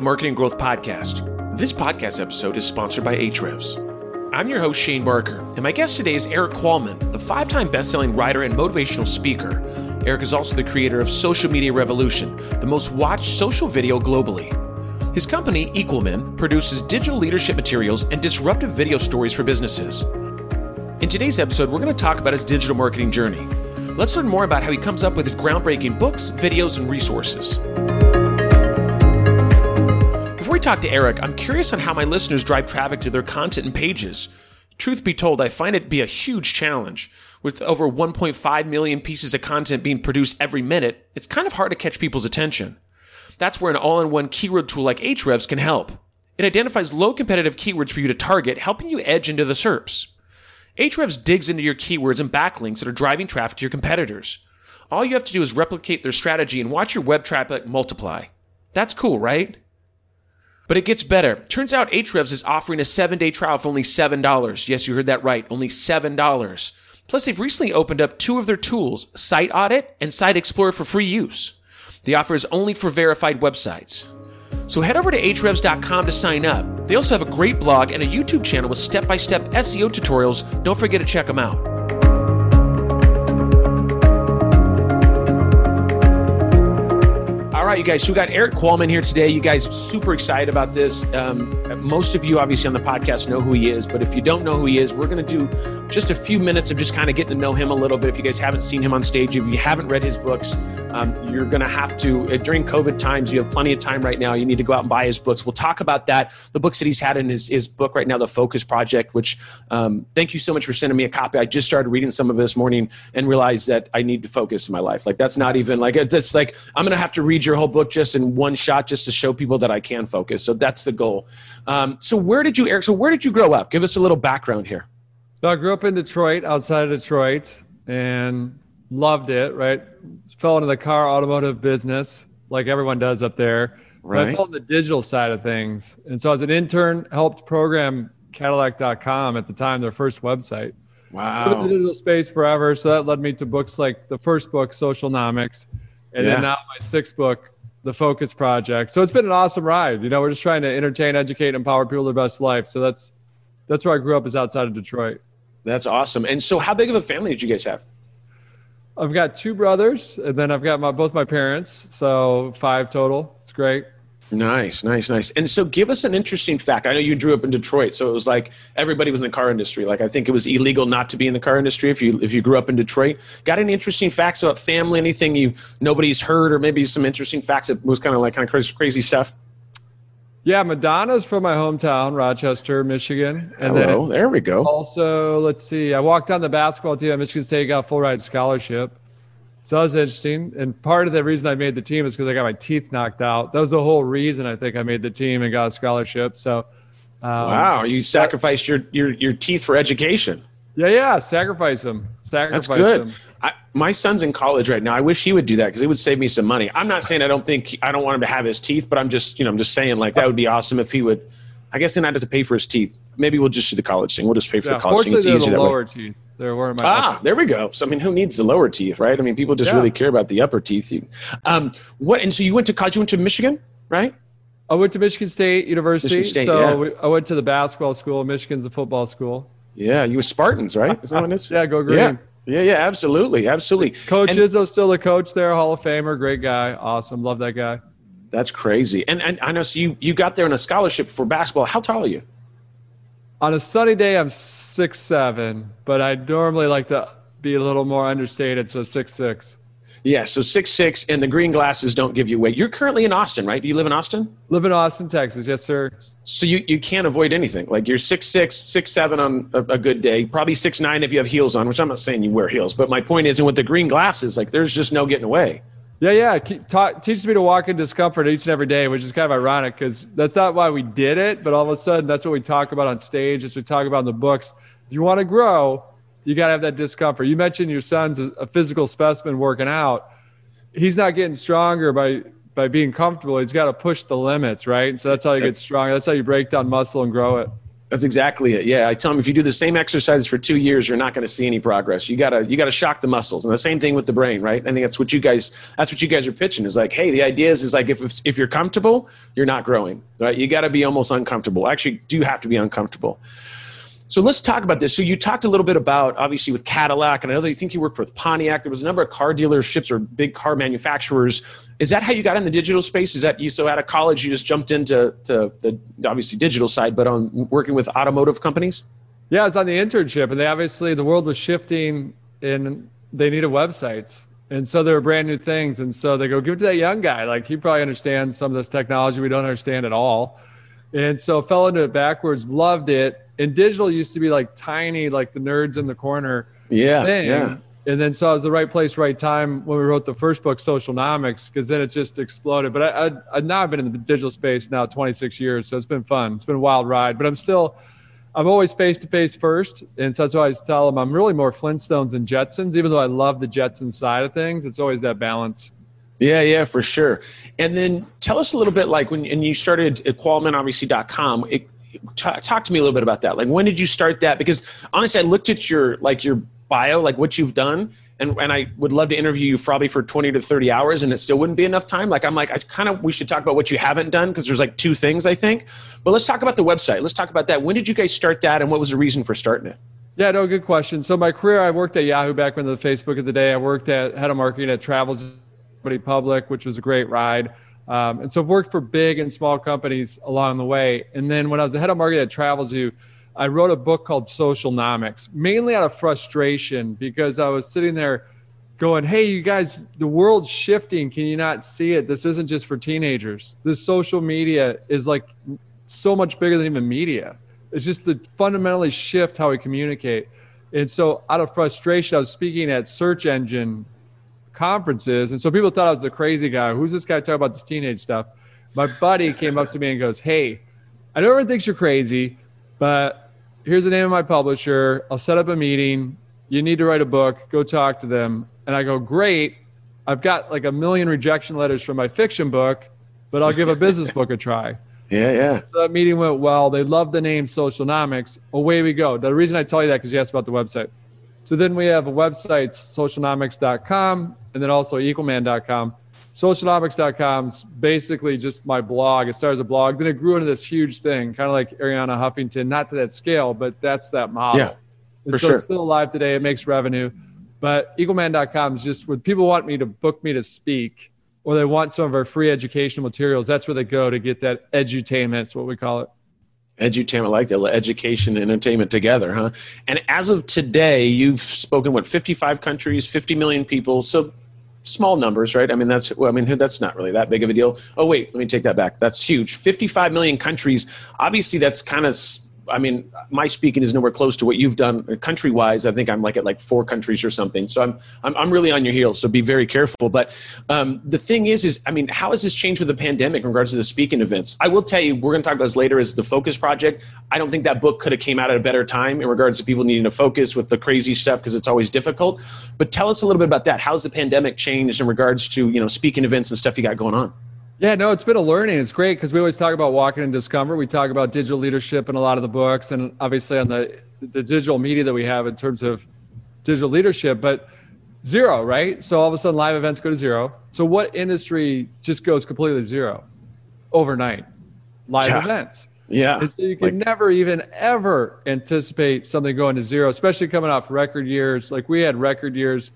the Marketing Growth Podcast. This podcast episode is sponsored by Ahrefs. I'm your host, Shane Barker, and my guest today is Erik Qualman, the five time best-selling writer and motivational speaker. Erik is also the creator of Social Media Revolution, the most watched social video globally. His company, Equalman, produces digital leadership materials and disruptive video stories for businesses. In today's episode, we're going to talk about his digital marketing journey. Let's learn more about how he comes up with his groundbreaking books, videos, and resources. Talk to Erik, I'm curious on how my listeners drive traffic to their content and pages. Truth be told, I find it be a huge challenge. With over 1.5 million pieces of content being produced every minute, it's kind of hard to catch people's attention. That's where an all in one keyword tool like Ahrefs can help. It identifies low competitive keywords for you to target, helping you edge into the SERPs. Ahrefs digs into your keywords and backlinks that are driving traffic to your competitors. All you have to do is replicate their strategy and watch your web traffic multiply. That's cool, right? But it gets better. Turns out Ahrefs is offering a seven day trial for only $7. Yes, you heard that right. Only $7. Plus, they've recently opened up two of their tools, Site Audit and Site Explorer for free use. The offer is only for verified websites. So head over to ahrefs.com to sign up. They also have a great blog and a YouTube channel with step by step SEO tutorials. Don't forget to check them out. Right, you guys. So we got Erik Qualman here today. You guys super excited about this. Um, most of you, obviously, on the podcast know who he is, but if you don't know who he is, we're going to do just a few minutes of just kind of getting to know him a little bit. If you guys haven't seen him on stage, if you haven't read his books, um, you're going to have to. Uh, during COVID times, you have plenty of time right now. You need to go out and buy his books. We'll talk about that. The books that he's had in his, his book right now, The Focus Project. Which, um, thank you so much for sending me a copy. I just started reading some of this morning and realized that I need to focus in my life. Like that's not even like it's like I'm going to have to read your whole book just in one shot just to show people that I can focus. So that's the goal. Um, so where did you, Erik? So where did you grow up? Give us a little background here. So I grew up in Detroit, outside of Detroit, and loved it. Right, fell into the car automotive business like everyone does up there. Right. But I fell in the digital side of things, and so as an intern, helped program Cadillac.com at the time, their first website. Wow. So in the digital space forever. So that led me to books like the first book, Socialnomics, and yeah. then now my sixth book, The Focus Project. So it's been an awesome ride. You know, we're just trying to entertain, educate, and empower people to their best life. So that's that's where I grew up is outside of Detroit. That's awesome. And so, how big of a family did you guys have? I've got two brothers, and then I've got my both my parents, so five total. It's great. Nice, nice, nice. And so, give us an interesting fact. I know you grew up in Detroit, so it was like everybody was in the car industry. Like I think it was illegal not to be in the car industry if you if you grew up in Detroit. Got any interesting facts about family? Anything you nobody's heard, or maybe some interesting facts that was kind of like kind of crazy, crazy stuff? Yeah, Madonna's from my hometown, Rochester, Michigan. And Hello, then there we go. Also, let's see, I walked on the basketball team at Michigan State, got full ride scholarship. So that was interesting. And part of the reason I made the team is because I got my teeth knocked out. That was the whole reason I think I made the team and got a scholarship. So, um, wow, you sacrificed your, your, your teeth for education. Yeah, yeah, sacrifice them. Sacrifice That's good. Them. I, my son's in college right now. I wish he would do that because it would save me some money. I'm not saying I don't think I don't want him to have his teeth, but I'm just you know I'm just saying like that would be awesome if he would. I guess then I'd have to pay for his teeth. Maybe we'll just do the college thing. We'll just pay for yeah, the college thing. It's easier the that lower way. teeth. They're where my ah, upper. there we go. So I mean, who needs the lower teeth, right? I mean, people just yeah. really care about the upper teeth. Um, what? And so you went to college. You went to Michigan, right? I went to Michigan State University. Michigan State, so yeah. we, I went to the basketball school. Michigan's the football school. Yeah, you were Spartans, right? Is that what it is? yeah, go green. Yeah. Yeah, yeah, absolutely, absolutely. Coach and, Izzo's still a coach there, Hall of Famer, great guy, awesome, love that guy. That's crazy. And, and I know, so you you got there on a scholarship for basketball. How tall are you? On a sunny day, I'm six seven, but I normally like to be a little more understated, so six six. Yeah, so six six, and the green glasses don't give you weight. You're currently in Austin, right? Do you live in Austin? Live in Austin, Texas. Yes, sir. So you, you can't avoid anything. Like you're six six, six seven on a, a good day, probably six nine if you have heels on. Which I'm not saying you wear heels, but my point is, and with the green glasses, like there's just no getting away. Yeah, yeah. Ta- teaches me to walk in discomfort each and every day, which is kind of ironic because that's not why we did it. But all of a sudden, that's what we talk about on stage. As we talk about in the books. If you want to grow, you got to have that discomfort. You mentioned your son's a, physical specimen working out he's not getting stronger by by being comfortable. He's got to push the limits, right? And So that's how you get stronger. That's how you break down muscle and grow it. That's exactly it. Yeah, I tell them if you do the same exercises for two years, you're not going to see any progress. You gotta you gotta shock the muscles, and the same thing with the brain, right? I think that's what you guys that's what you guys are pitching is like, hey, the idea is is like if if you're comfortable, you're not growing, right? You got to be almost uncomfortable. Actually, do have to be uncomfortable. So let's talk about this. So you talked a little bit about obviously with Cadillac, and I know that you think you worked with Pontiac. There was a number of car dealerships or big car manufacturers. Is that how you got in the digital space? Is that you so out of college you just jumped into to the obviously digital side, but on working with automotive companies? Yeah, I was on the internship, and they obviously the world was shifting, and they needed websites. And so there were brand new things. And so they go, give it to that young guy. Like he probably understands some of this technology we don't understand at all. And so fell into it backwards, loved it. And digital used to be like tiny, like the nerds in the corner. Yeah. Thing. Yeah. And then so I was the right place, right time when we wrote the first book, Socialnomics, because then it just exploded. But I, I, I now I've been in the digital space now 26 years, so it's been fun. It's been a wild ride. But I'm still, I'm always face to face first, and so that's why I tell them I'm really more Flintstones and Jetsons. Even though I love the Jetsons side of things, it's always that balance. Yeah, yeah, for sure. And then tell us a little bit like when and you started at qualmanobviously.com, it, t- talk to me a little bit about that. Like when did you start that? Because honestly, I looked at your like your bio, like what you've done, and, and I would love to interview you probably for 20 to 30 hours and it still wouldn't be enough time. Like I'm like, I kind of we should talk about what you haven't done because there's like two things I think. But let's talk about the website. Let's talk about that. When did you guys start that and what was the reason for starting it? Yeah, no, good question. So my career, I worked at Yahoo back when the Facebook of the day. I worked at head of marketing at Travels Public, which was a great ride. Um, and so I've worked for big and small companies along the way. And then when I was the head of marketing at Travelzoo, I wrote a book called Socialnomics, mainly out of frustration because I was sitting there going, Hey, you guys, the world's shifting. Can you not see it? This isn't just for teenagers. This social media is like so much bigger than even media. It's just the fundamentally shift how we communicate. And so out of frustration, I was speaking at search engine conferences. And so people thought I was the crazy guy. Who's this guy talking about this teenage stuff? My buddy came up to me and goes, Hey, I know everyone thinks you're crazy, but here's the name of my publisher. I'll set up a meeting. You need to write a book. Go talk to them. And I go, Great. I've got like a million rejection letters from my fiction book, but I'll give a business book a try. Yeah, yeah. So that meeting went well. They loved the name Socialnomics. Away we go. The reason I tell you that because you asked about the website. So then we have a website, socialnomics.com, and then also equalman.com. Socialnomics.com is basically just my blog. It started as a blog, then it grew into this huge thing, kind of like Arianna Huffington, not to that scale, but that's that model. Yeah, and for so sure. it's still alive today. It makes revenue. But equalman.com is just where people want me to book me to speak or they want some of our free educational materials, that's where they go to get that edutainment. it's what we call it edutainment like education and entertainment together huh? And as of today you've spoken what 55 countries 50 million people so small numbers right? I mean that's well, i mean that's not really that big of a deal. Oh wait let me take that back. That's huge. 55 million countries obviously that's kind of I mean, my speaking is nowhere close to what you've done country wise. I think I'm like at like four countries or something. So I'm, I'm, I'm really on your heels. So be very careful. But um, the thing is, is I mean, how has this changed with the pandemic in regards to the speaking events? I will tell you, we're going to talk about this later as the focus project. I don't think that book could have came out at a better time in regards to people needing to focus with the crazy stuff because it's always difficult. But tell us a little bit about that. How's the pandemic changed in regards to, you know, speaking events and stuff you got going on? Yeah, no, it's been a learning. It's great because we always talk about walking in discomfort. We talk about digital leadership in a lot of the books, and obviously on the the digital media that we have in terms of digital leadership. But zero, right? So all of a sudden, live events go to zero. So what industry just goes completely zero overnight? Live yeah. events. Yeah. So you can like, never even ever anticipate something going to zero, especially coming off record years. Like we had record years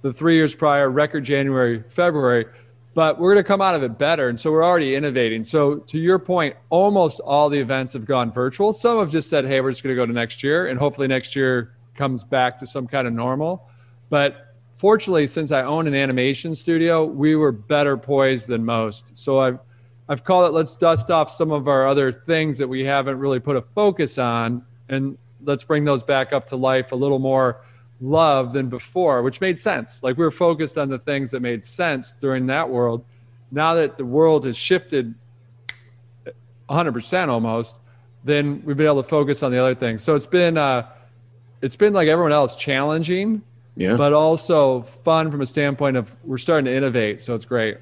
the three years prior, record January, February but we're going to come out of it better. And so we're already innovating. So to your point, almost all the events have gone virtual. Some have just said, hey, we're just going to go to next year. And hopefully next year comes back to some kind of normal. But fortunately, since I own an animation studio, we were better poised than most. So I've, I've called it let's dust off some of our other things that we haven't really put a focus on and let's bring those back up to life a little more love than before, which made sense. Like we were focused on the things that made sense during that world. Now that the world has shifted 100% almost, then we've been able to focus on the other things. So it's been uh, it's been like everyone else, challenging, yeah, but also fun from a standpoint of we're starting to innovate. So it's great.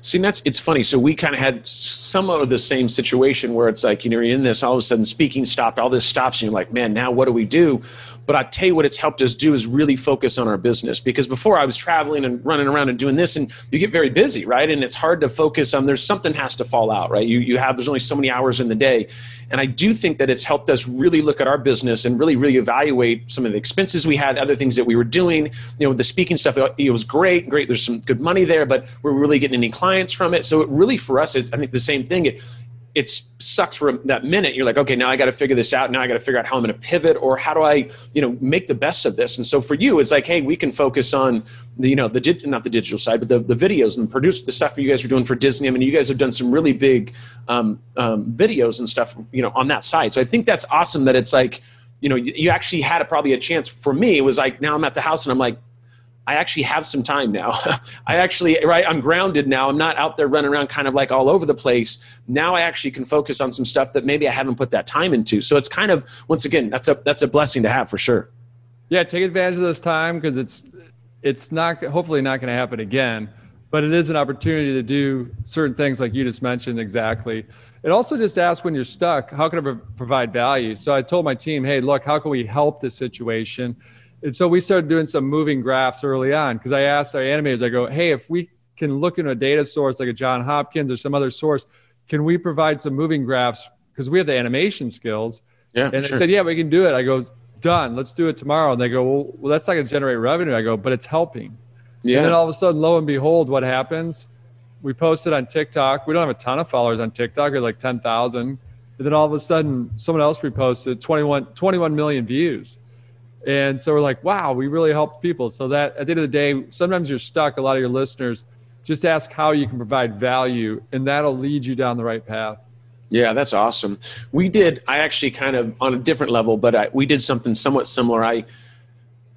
See, that's it's funny. So we kind of had some of the same situation where it's like, you know, you're in this, all of a sudden speaking stopped, all this stops, and you're like, man, now what do we do? But I tell you what it's helped us do is really focus on our business because before I was traveling and running around and doing this, and you get very busy, right? And it's hard to focus on. There's something has to fall out, right? You you have there's only so many hours in the day, and I do think that it's helped us really look at our business and really really evaluate some of the expenses we had, other things that we were doing. You know, the speaking stuff it was great, great. There's some good money there, but we're really getting any clients from it. So it really for us, I think the same thing. It it sucks for that minute. You're like, okay, now I got to figure this out. Now I got to figure out how I'm going to pivot or how do I, you know, make the best of this. And so for you, it's like, hey, we can focus on the, you know, the not the digital side, but the, the videos and produce the stuff you guys are doing for Disney. I mean, you guys have done some really big um, um, videos and stuff, you know, on that side. So I think that's awesome that it's like, you know, you actually had a, probably a chance. For me, it was like now I'm at the house and I'm like, I actually have some time now. I actually, right, I'm grounded now. I'm not out there running around kind of like all over the place. Now I actually can focus on some stuff that maybe I haven't put that time into. So it's kind of, once again, that's a, that's a blessing to have for sure. Yeah. Take advantage of this time because it's, it's not, hopefully not going to happen again, but it is an opportunity to do certain things like you just mentioned exactly. It also just ask when you're stuck, how can I provide value? So I told my team, hey, look, how can we help this situation? And so we started doing some moving graphs early on because I asked our animators, I go, hey, if we can look into a data source like a John Hopkins or some other source, can we provide some moving graphs? Because we have the animation skills. Yeah. And sure. they said, yeah, we can do it. I go, done. Let's do it tomorrow. And they go, well, well that's not going to generate revenue. I go, but it's helping. Yeah. And then all of a sudden, lo and behold, what happens? We posted on TikTok. We don't have a ton of followers on TikTok, or like 10,000. And then all of a sudden, someone else reposted 21, 21 million views. And so we're like, wow, we really helped people. So that at the end of the day, sometimes you're stuck. A lot of your listeners just ask how you can provide value, and that'll lead you down the right path. Yeah, that's awesome. We did. I actually kind of on a different level, but I, we did something somewhat similar. I,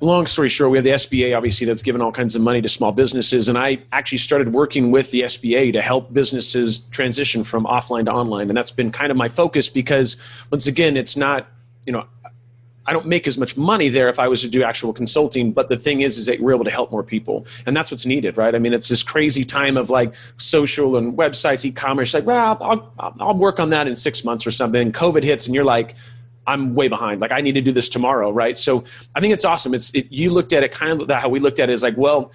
long story short, we have the SBA, obviously, that's given all kinds of money to small businesses, and I actually started working with the SBA to help businesses transition from offline to online, and that's been kind of my focus because, once again, it's not you know I don't make as much money there if I was to do actual consulting. But the thing is, is that we're able to help more people, and that's what's needed, right? I mean, it's this crazy time of like social and websites, e-commerce. Like, well, I'll, I'll work on that in six months or something. And COVID hits, and you're like, I'm way behind. Like, I need to do this tomorrow, right? So I think it's awesome. It's it, you looked at it kind of how we looked at it is like, well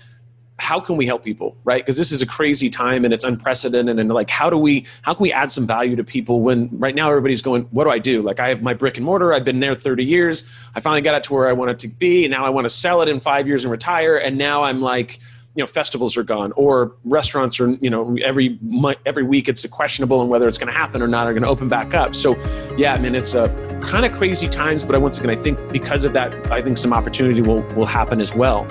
how can we help people right? Because this is a crazy time and it's unprecedented and like how do we how can we add some value to people when right now everybody's going what do i do? Like i have my brick and mortar i've been there 30 years i finally got it to where i want it to be and now i want to sell it in five years and retire and now i'm like you know festivals are gone or restaurants are you know every every week it's questionable and whether it's going to happen or not are going to open back up. So yeah i mean it's a kind of crazy times but once again i think because of that i think some opportunity will will happen as well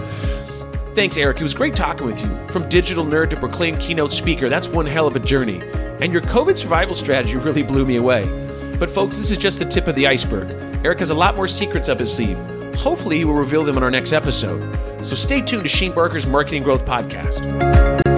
Thanks, Erik. It was great talking with you. From digital nerd to proclaimed keynote speaker, that's one hell of a journey. And your COVID survival strategy really blew me away. But, folks, this is just the tip of the iceberg. Erik has a lot more secrets up his sleeve. Hopefully, he will reveal them in our next episode. So stay tuned to Shane Barker's Marketing Growth Podcast.